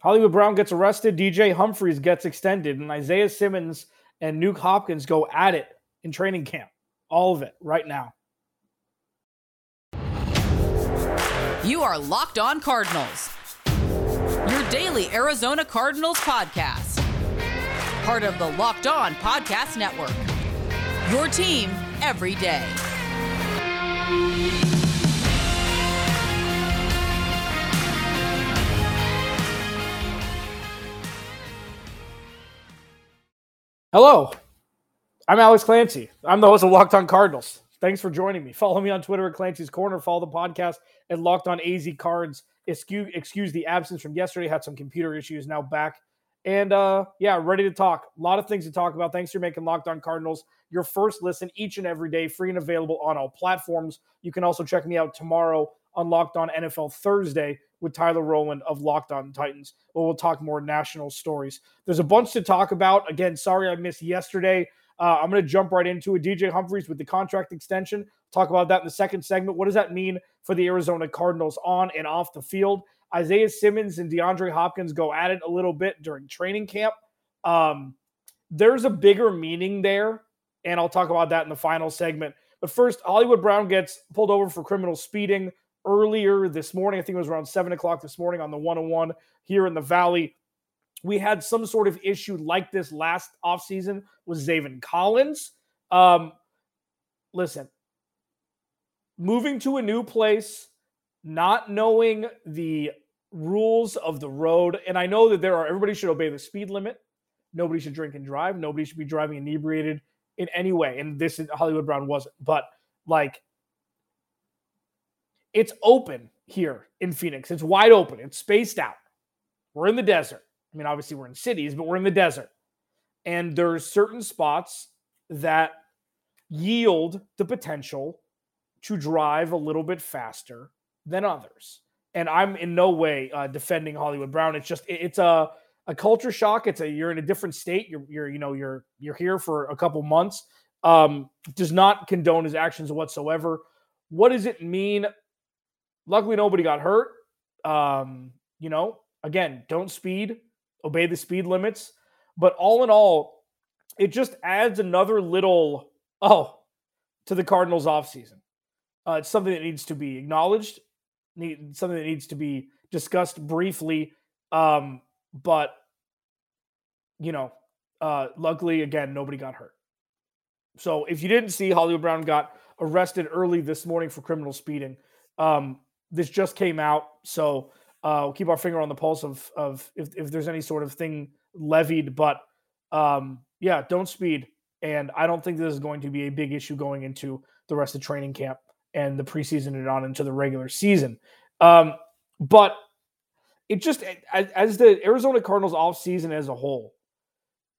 Hollywood Brown gets arrested, DJ Humphries gets extended, and Isaiah Simmons and Nuk Hopkins go at it in training camp. All of it right now. You are Locked On Cardinals, your daily Arizona Cardinals podcast. Part of the Locked On Podcast Network. Your team every day. Hello, I'm Alex Clancy. I'm the host of Locked On Cardinals. Thanks for joining me. Follow me on Twitter at Clancy's Corner. Follow the podcast at Locked On AZ Cards. Excuse, excuse the absence from yesterday. Had some computer issues. Now back. And uh, yeah, ready to talk. A lot of things to talk about. Thanks for making Locked On Cardinals your first listen each and every day, free and available on all platforms. You can also check me out tomorrow on Locked On NFL Thursday with Tyler Rowland of Locked On Titans, where we'll talk more national stories. There's a bunch to talk about. Again, sorry I missed yesterday. Uh, I'm going to jump right into it. DJ Humphries with the contract extension. Talk about that in the second segment. What does that mean for the Arizona Cardinals on and off the field? Isaiah Simmons and DeAndre Hopkins go at it a little bit during training camp. Um, there's a bigger meaning there, and I'll talk about that in the final segment. But first, Hollywood Brown gets pulled over for criminal speeding earlier this morning. I think it was around seven o'clock this morning on the 101 here in the Valley. We had some sort of issue like this last offseason with Zaven Collins. Um, listen, moving to a new place, not knowing the rules of the road, and I know that there are everybody should obey the speed limit. Nobody should drink and drive. Nobody should be driving inebriated in any way. And this Hollywood Brown wasn't. But like it's open here in Phoenix. It's wide open. It's spaced out. We're in the desert. I mean, obviously we're in cities, but we're in the desert. And there's certain spots that yield the potential to drive a little bit faster than others. And I'm in no way uh, defending Hollywood Brown. It's just it's a a culture shock. It's a you're in a different state. You're you're you know you're you're here for a couple months. Um, does not condone his actions whatsoever. What does it mean? Luckily, nobody got hurt. Um, you know, again, don't speed, obey the speed limits. But all in all, it just adds another little oh to the Cardinals offseason. Uh, it's something that needs to be acknowledged, need, something that needs to be discussed briefly. Um, but you know, uh, luckily again, nobody got hurt. So if you didn't see, Hollywood Brown got arrested early this morning for criminal speeding. Um, this just came out, so uh, we'll keep our finger on the pulse of of if, if there's any sort of thing levied. But um, yeah, don't speed, and I don't think this is going to be a big issue going into the rest of training camp and the preseason and on into the regular season. Um, but it just as, the Arizona Cardinals off season as a whole,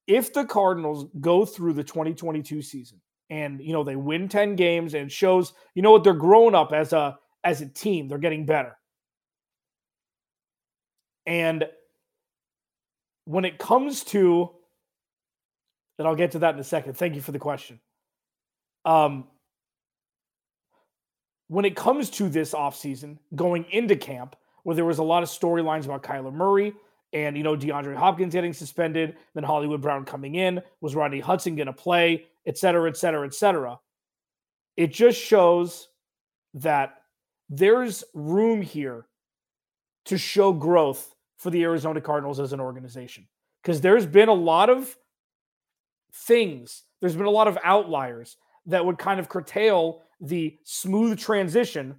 if the Cardinals go through the 2022 season and you know they win 10 games and shows you know what they're growing up as a as a team. They're getting better. And when it comes to, and I'll get to that in a second. Thank you for the question. Um, when it comes to this offseason, going into camp, where there was a lot of storylines about Kyler Murray and, you know, DeAndre Hopkins getting suspended, then Hollywood Brown coming in, was Rodney Hudson going to play, et cetera, et cetera, et cetera. It just shows that there's room here to show growth for the Arizona Cardinals as an organization because there's been a lot of things, there's been a lot of outliers that would kind of curtail the smooth transition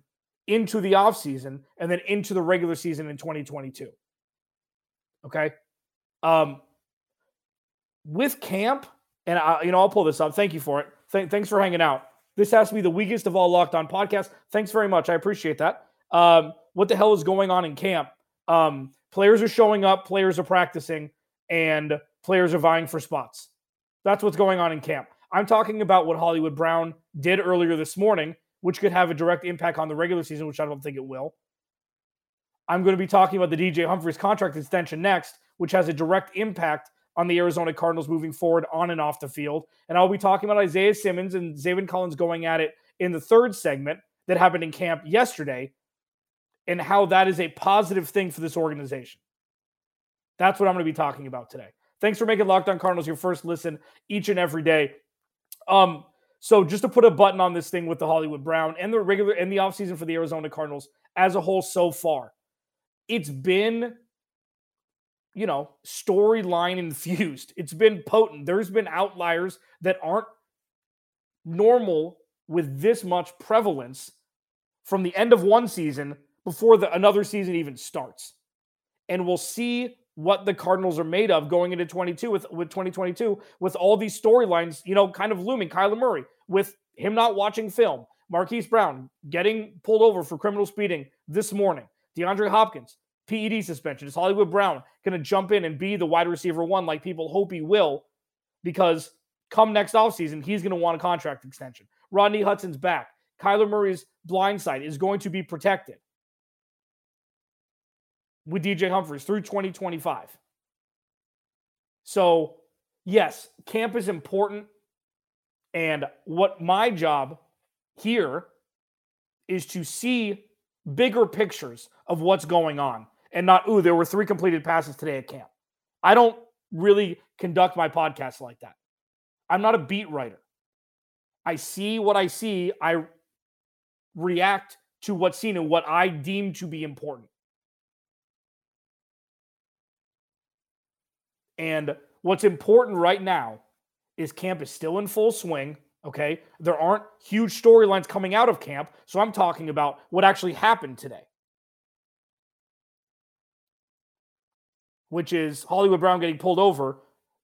into the offseason and then into the regular season in 2022. Okay. Um, with camp, and I, you know, I'll pull this up. Thank you for it. Th- thanks for hanging out. This has to be the weakest of all locked on podcasts. Thanks very much. I appreciate that. Um, what the hell is going on in camp? Um, players are showing up, players are practicing, and players are vying for spots. That's what's going on in camp. I'm talking about what Hollywood Brown did earlier this morning, which could have a direct impact on the regular season, which I don't think it will. I'm going to be talking about the DJ Humphries contract extension next, which has a direct impact on the Arizona Cardinals moving forward on and off the field. And I'll be talking about Isaiah Simmons and Zaven Collins going at it in the third segment that happened in camp yesterday and how that is a positive thing for this organization. That's what I'm going to be talking about today. Thanks for making Locked On Cardinals your first listen each and every day. Um, so just to put a button on this thing with the Hollywood Brown and the regular and the offseason for the Arizona Cardinals as a whole so far, it's been, you know, storyline infused. It's been potent. There's been outliers that aren't normal with this much prevalence from the end of one season before the, another season even starts. And we'll see what the Cardinals are made of going into 22 with, with 2022 with all these storylines, you know, kind of looming. Kyler Murray with him not watching film, Marquise Brown getting pulled over for criminal speeding this morning, DeAndre Hopkins, PED suspension. Is Hollywood Brown going to jump in and be the wide receiver one like people hope he will? Because come next offseason, he's going to want a contract extension. Rodney Hudson's back. Kyler Murray's blind side is going to be protected with DJ Humphries through 2025. So, yes, camp is important. And what my job here is to see bigger pictures of what's going on and not, ooh, there were three completed passes today at camp. I don't really conduct my podcast like that. I'm not a beat writer. I see what I see. I react to what's seen and what I deem to be important. And what's important right now is camp is still in full swing. Okay. There aren't huge storylines coming out of camp. So I'm talking about what actually happened today, which is Hollywood Brown getting pulled over,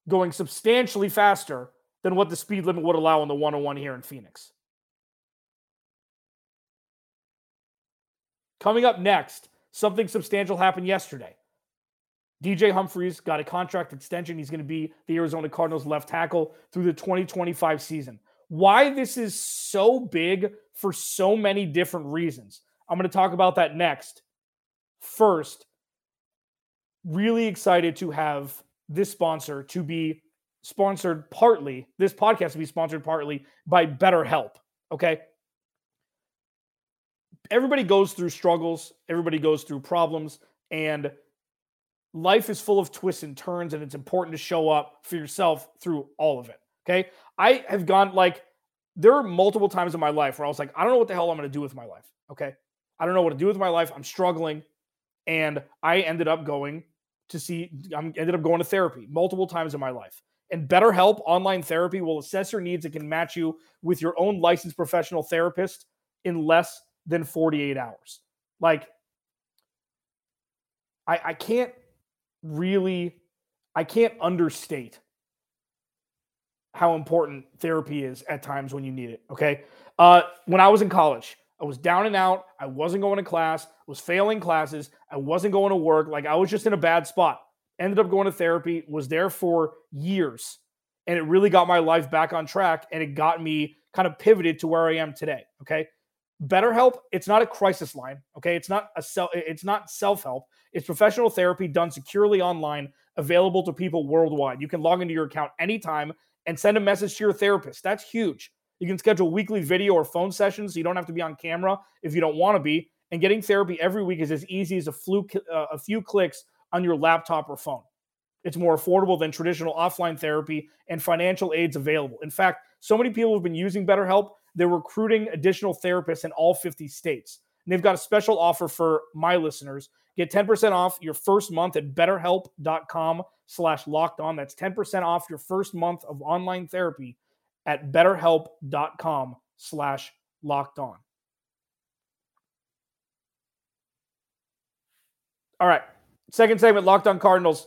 going substantially faster than what the speed limit would allow on the 101 here in Phoenix. Coming up next, something substantial happened yesterday. DJ Humphries got a contract extension. He's going to be the Arizona Cardinals left tackle through the 2025 season. Why this is so big for so many different reasons. I'm going to talk about that next. First, really excited to have this sponsor to be sponsored partly, this podcast to be sponsored partly by BetterHelp. Okay. Everybody goes through struggles, everybody goes through problems, and life is full of twists and turns, and it's important to show up for yourself through all of it. Okay. I have gone like, there are multiple times in my life where I was like, I don't know what the hell I'm going to do with my life. Okay. I don't know what to do with my life. I'm struggling. And I ended up going to see, I ended up going to therapy multiple times in my life. And BetterHelp online therapy will assess your needs and can match you with your own licensed professional therapist in less than 48 hours. Like, I, I can't really, I can't understate how important therapy is at times when you need it. Okay. Uh, when I was in college, I was down and out. I wasn't going to class, was failing classes. I wasn't going to work. Like I was just in a bad spot. Ended up going to therapy, was there for years. And it really got my life back on track and it got me kind of pivoted to where I am today. Okay. BetterHelp, it's not a crisis line. Okay. It's not a self, it's not self-help. It's professional therapy done securely online, available to people worldwide. You can log into your account anytime and send a message to your therapist. That's huge. You can schedule weekly video or phone sessions so you don't have to be on camera if you don't want to be. And getting therapy every week is as easy as a, uh, a few clicks on your laptop or phone. It's more affordable than traditional offline therapy and financial aids available. In fact, so many people have been using BetterHelp, they're recruiting additional therapists in all 50 states. And they've got a special offer for my listeners. Get 10% off your first month at betterhelp.com slash locked on. That's 10% off your first month of online therapy at betterhelp.com slash locked on. All right. Second segment, Locked On Cardinals.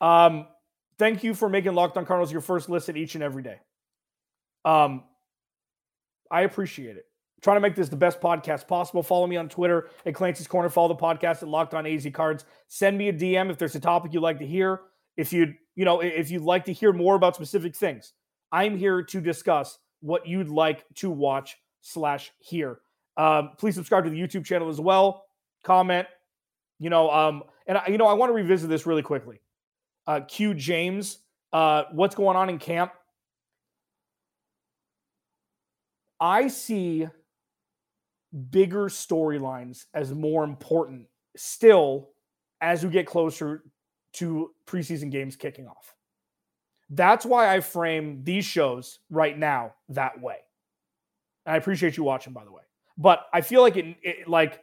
Um, thank you for making Locked On Cardinals your first listen each and every day. Um, I appreciate it trying to make this the best podcast possible. Follow me on Twitter at Clancy's Corner. Follow the podcast at Locked On AZ Cards. Send me a DM if there's a topic you'd like to hear. If you'd, you know, if you'd like to hear more about specific things, I'm here to discuss what you'd like to watch slash hear. Um, please subscribe to the YouTube channel as well. Comment, you know, um, and I, you know, I want to revisit this really quickly. Uh, Q James, uh, what's going on in camp? I see bigger storylines as more important still as we get closer to preseason games kicking off. That's why I frame these shows right now that way. And I appreciate you watching, by the way. But I feel like it, it like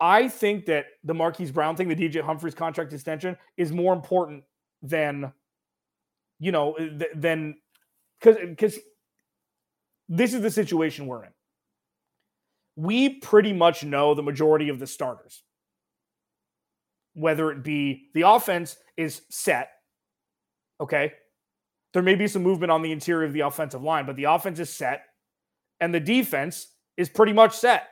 I think that the Marquise Brown thing, the DJ Humphries contract extension, is more important than, you know, th- than because because this is the situation we're in. We pretty much know the majority of the starters, whether it be the offense is set. Okay. There may be some movement on the interior of the offensive line, but the offense is set and the defense is pretty much set.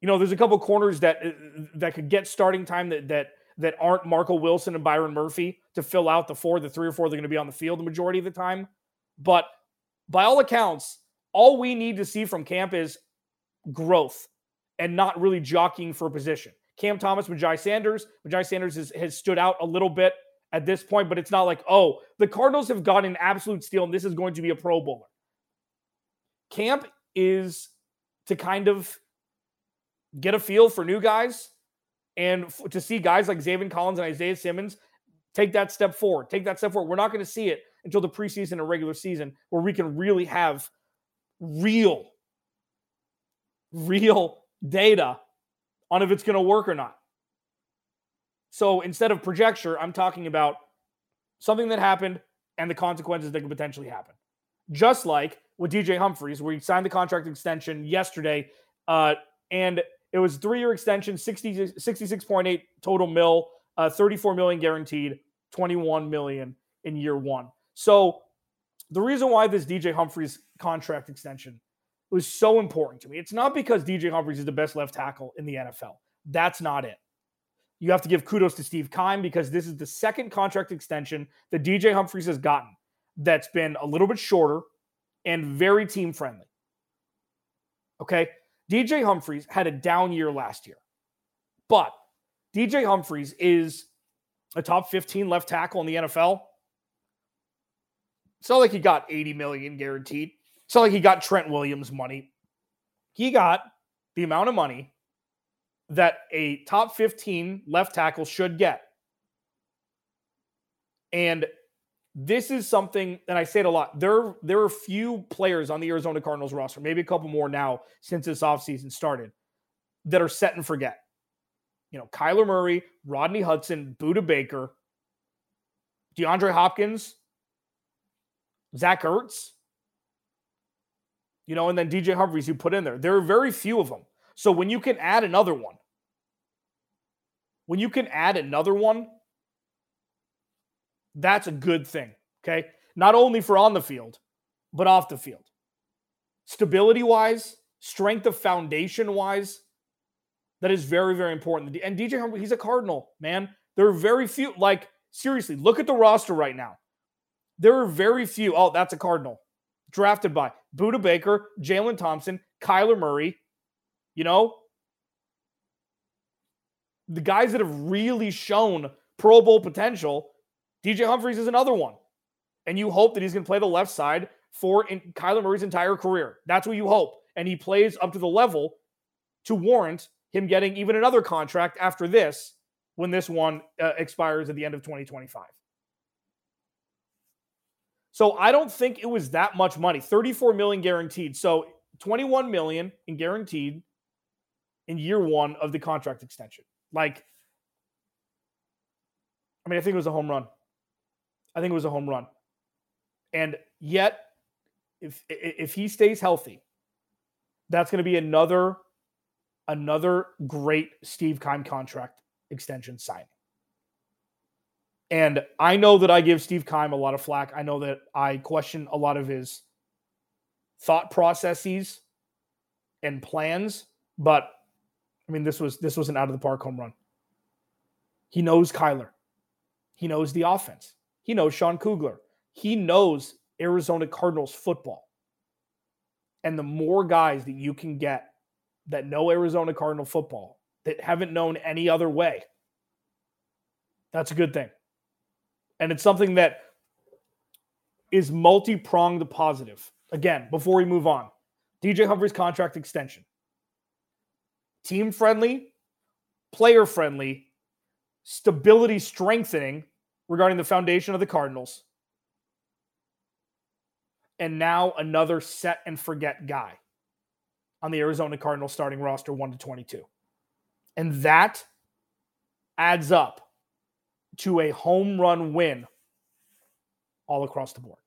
You know, there's a couple corners that uh, that could get starting time that that that aren't Marco Wilson and Byron Murphy to fill out the four, the three or four they're going to be on the field the majority of the time. But by all accounts, all we need to see from camp is growth and not really jockeying for position. Cam Thomas, Myjai Sanders. Myjai Sanders has, has stood out a little bit at this point, but it's not like, oh, the Cardinals have got an absolute steal and this is going to be a Pro Bowler. Camp is to kind of get a feel for new guys and f- to see guys like Zaven Collins and Isaiah Simmons take that step forward, take that step forward. We're not going to see it until the preseason and regular season where we can really have real, real data on if it's going to work or not. So instead of projecture, I'm talking about something that happened and the consequences that could potentially happen. Just like with DJ Humphries, where he signed the contract extension yesterday, uh, and it was three year extension, 60, 66.8 total mil, uh, 34 million guaranteed, 21 million in year one. So the reason why this DJ Humphries contract extension was so important to me, it's not because DJ Humphries is the best left tackle in the NFL. That's not it. You have to give kudos to Steve Keim because this is the second contract extension that DJ Humphries has gotten that's been a little bit shorter and very team friendly. Okay. DJ Humphries had a down year last year, but DJ Humphries is a top 15 left tackle in the NFL. It's not like he got 80 million guaranteed. It's not like he got Trent Williams money. He got the amount of money that a top 15 left tackle should get. And this is something, and I say it a lot. There, there are few players on the Arizona Cardinals roster, maybe a couple more now since this offseason started, that are set and forget. You know, Kyler Murray, Rodney Hudson, Budda Baker, DeAndre Hopkins, Zach Ertz, you know, and then DJ Humphries you put in there. There are very few of them. So when you can add another one, when you can add another one, that's a good thing. Okay. Not only for on the field, but off the field. Stability wise, strength of foundation wise, that is very, very important. And DJ Humphrey, he's a Cardinal, man. There are very few, like, seriously, look at the roster right now. There are very few. Oh, that's a Cardinal. Drafted by Budda Baker, Jalen Thompson, Kyler Murray. You know, the guys that have really shown Pro Bowl potential DJ Humphries is another one. And you hope that he's going to play the left side for in Kyler Murray's entire career. That's what you hope. And he plays up to the level to warrant him getting even another contract after this when this one uh, expires at the end of 2025. So I don't think it was that much money. 34 million guaranteed. So 21 million in guaranteed in year 1 of the contract extension. Like I mean, I think it was a home run. I think it was a home run. And yet, if if he stays healthy, that's going to be another another great Steve Keim contract extension signing. And I know that I give Steve Keim a lot of flack. I know that I question a lot of his thought processes and plans, but I mean this was this was an out of the park home run. He knows Kyler. He knows the offense. He knows Sean Kugler. He knows Arizona Cardinals football. And the more guys that you can get that know Arizona Cardinal football, that haven't known any other way, that's a good thing. And it's something that is multi pronged positive. Again, before we move on, DJ Humphries' contract extension. Team friendly, player friendly, stability strengthening regarding the foundation of the Cardinals. And now another set and forget guy on the Arizona Cardinals starting roster 1 to 22. And that adds up to a home run win all across the board.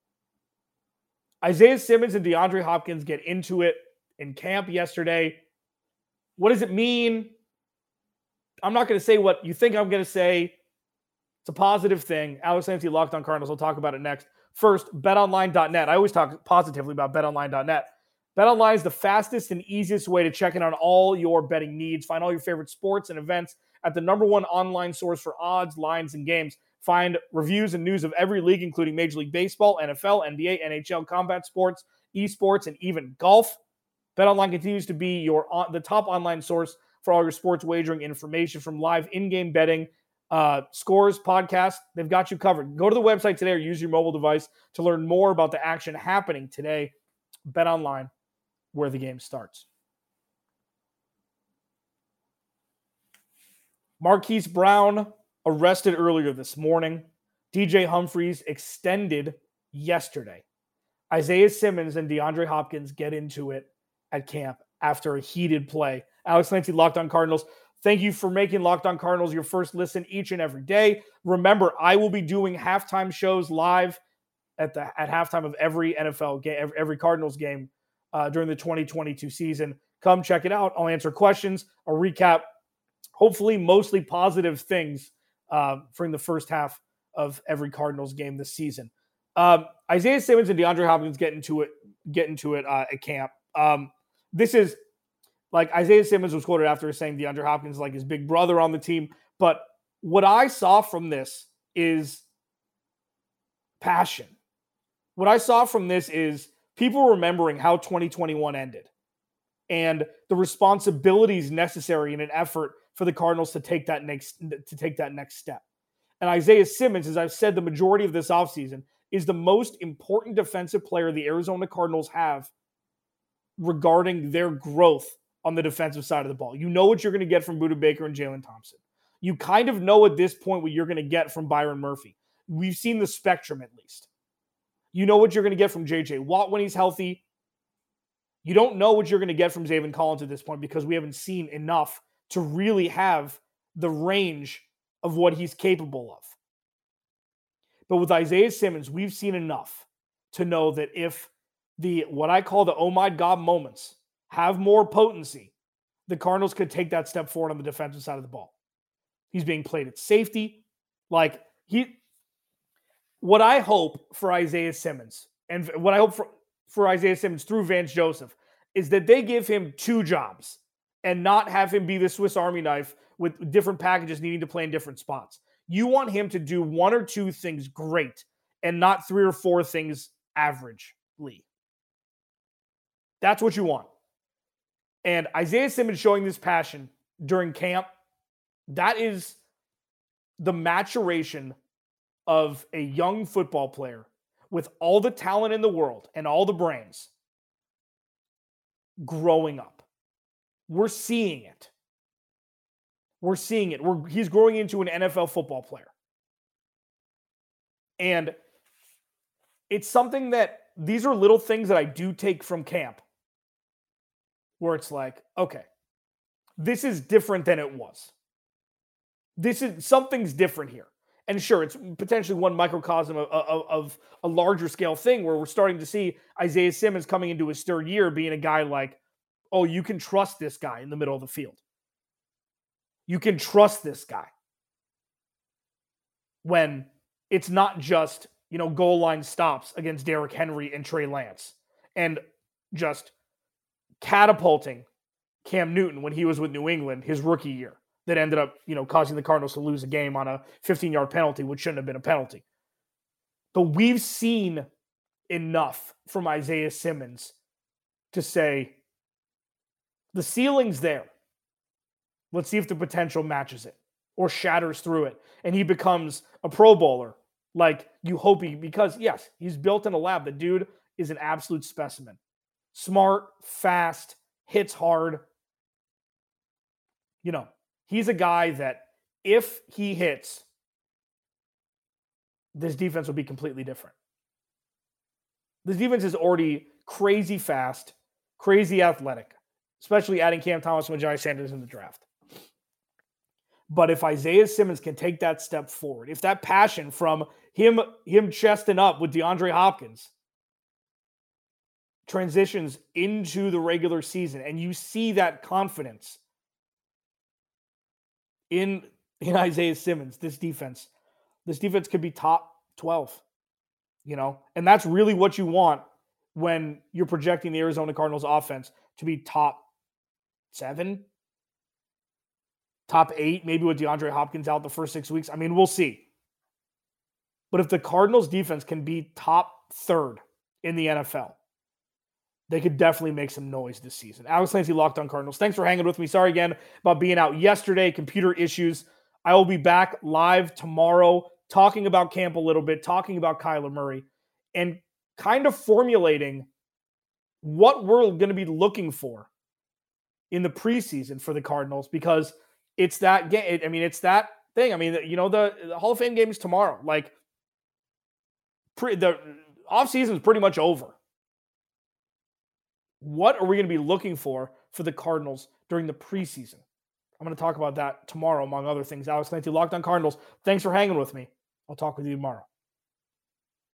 Isaiah Simmons and DeAndre Hopkins get into it in camp yesterday. What does it mean? I'm not going to say what you think I'm going to say. It's a positive thing. Alex Clancy, Locked on Cardinals. We'll talk about it next. First, betonline.net. I always talk positively about betonline.net. BetOnline is the fastest and easiest way to check in on all your betting needs. Find all your favorite sports and events at the number one online source for odds, lines, and games. Find reviews and news of every league, including Major League Baseball, NFL, NBA, NHL, combat sports, esports, and even golf. BetOnline continues to be your on, the top online source for all your sports wagering information from live in-game betting, uh, scores, podcasts. They've got you covered. Go to the website today or use your mobile device to learn more about the action happening today. BetOnline where the game starts. Marquise Brown arrested earlier this morning. DJ Humphries extended yesterday. Isaiah Simmons and DeAndre Hopkins get into it at camp after a heated play. Alex Clancy, Locked on Cardinals. Thank you for making Locked on Cardinals your first listen each and every day. Remember, I will be doing halftime shows live at the at halftime of every NFL game, every Cardinals game uh, during the 2022 season. Come check it out. I'll answer questions. I'll recap, hopefully, mostly positive things uh, from the first half of every Cardinals game this season. Um, Isaiah Simmons and DeAndre Hopkins get into it, get into it uh, at camp. Um, this is like Isaiah Simmons was quoted after saying DeAndre Hopkins like his big brother on the team. But what I saw from this is passion. What I saw from this is people remembering how 2021 ended and the responsibilities necessary in an effort for the Cardinals to take that next to take that next step. And Isaiah Simmons, as I've said the majority of this offseason, is the most important defensive player the Arizona Cardinals have regarding their growth on the defensive side of the ball. You know what you're going to get from Budda Baker and Jalen Thompson. You kind of know at this point what you're going to get from Byron Murphy. We've seen the spectrum at least. You know what you're going to get from JJ Watt when he's healthy. You don't know what you're going to get from Zaven Collins at this point because we haven't seen enough to really have the range of what he's capable of. But with Isaiah Simmons, we've seen enough to know that if the what I call the oh my God moments have more potency, the Cardinals could take that step forward on the defensive side of the ball. He's being played at safety. Like he what I hope for Isaiah Simmons and what I hope for, for Isaiah Simmons through Vance Joseph is that they give him two jobs and not have him be the Swiss Army knife with different packages needing to play in different spots. You want him to do one or two things great and not three or four things averagely. That's what you want. And Isaiah Simmons showing this passion during camp, that is the maturation of a young football player with all the talent in the world and all the brains growing up. We're seeing it. We're seeing it. We're, he's growing into an NFL football player. And it's something that these are little things that I do take from camp where it's like, okay, this is different than it was. This is something's different here. And sure, it's potentially one microcosm of, of, of, a larger scale thing where we're starting to see Isaiah Simmons coming into his third year being a guy like, oh, you can trust this guy in the middle of the field. You can trust this guy. When it's not just, you know, goal line stops against Derrick Henry and Trey Lance and just catapulting Cam Newton when he was with New England his rookie year that ended up, you know, causing the Cardinals to lose a game on a 15-yard penalty, which shouldn't have been a penalty. But we've seen enough from Isaiah Simmons to say the ceiling's there. Let's see if the potential matches it or shatters through it and he becomes a pro bowler like you hope he because yes, he's built in a lab. The dude is an absolute specimen. Smart, fast, hits hard. You know, he's a guy that if he hits, this defense will be completely different. This defense is already crazy fast, crazy athletic, especially adding Cam Thomas and Jai Sanders in the draft. But if Isaiah Simmons can take that step forward, if that passion from him him chesting up with DeAndre Hopkins transitions into the regular season and you see that confidence in in Isaiah Simmons, this defense, this defense could be top 12. You know, and that's really what you want when you're projecting the Arizona Cardinals offense to be top 7, top 8, maybe with DeAndre Hopkins out the first 6 weeks. I mean, we'll see. But if the Cardinals defense can be top 3rd in the NFL, they could definitely make some noise this season. Alex Clancy, Locked on Cardinals. Thanks for hanging with me. Sorry again about being out yesterday, computer issues. I will be back live tomorrow talking about camp a little bit, talking about Kyler Murray, and kind of formulating what we're going to be looking for in the preseason for the Cardinals because it's that game. I mean, it's that thing. I mean, you know, the, the Hall of Fame game is tomorrow. Like, pre, the offseason is pretty much over what are we going to be looking for for the Cardinals during the preseason? I'm going to talk about that tomorrow, among other things. Alex Clancy, Locked on Cardinals. Thanks for hanging with me. I'll talk with you tomorrow.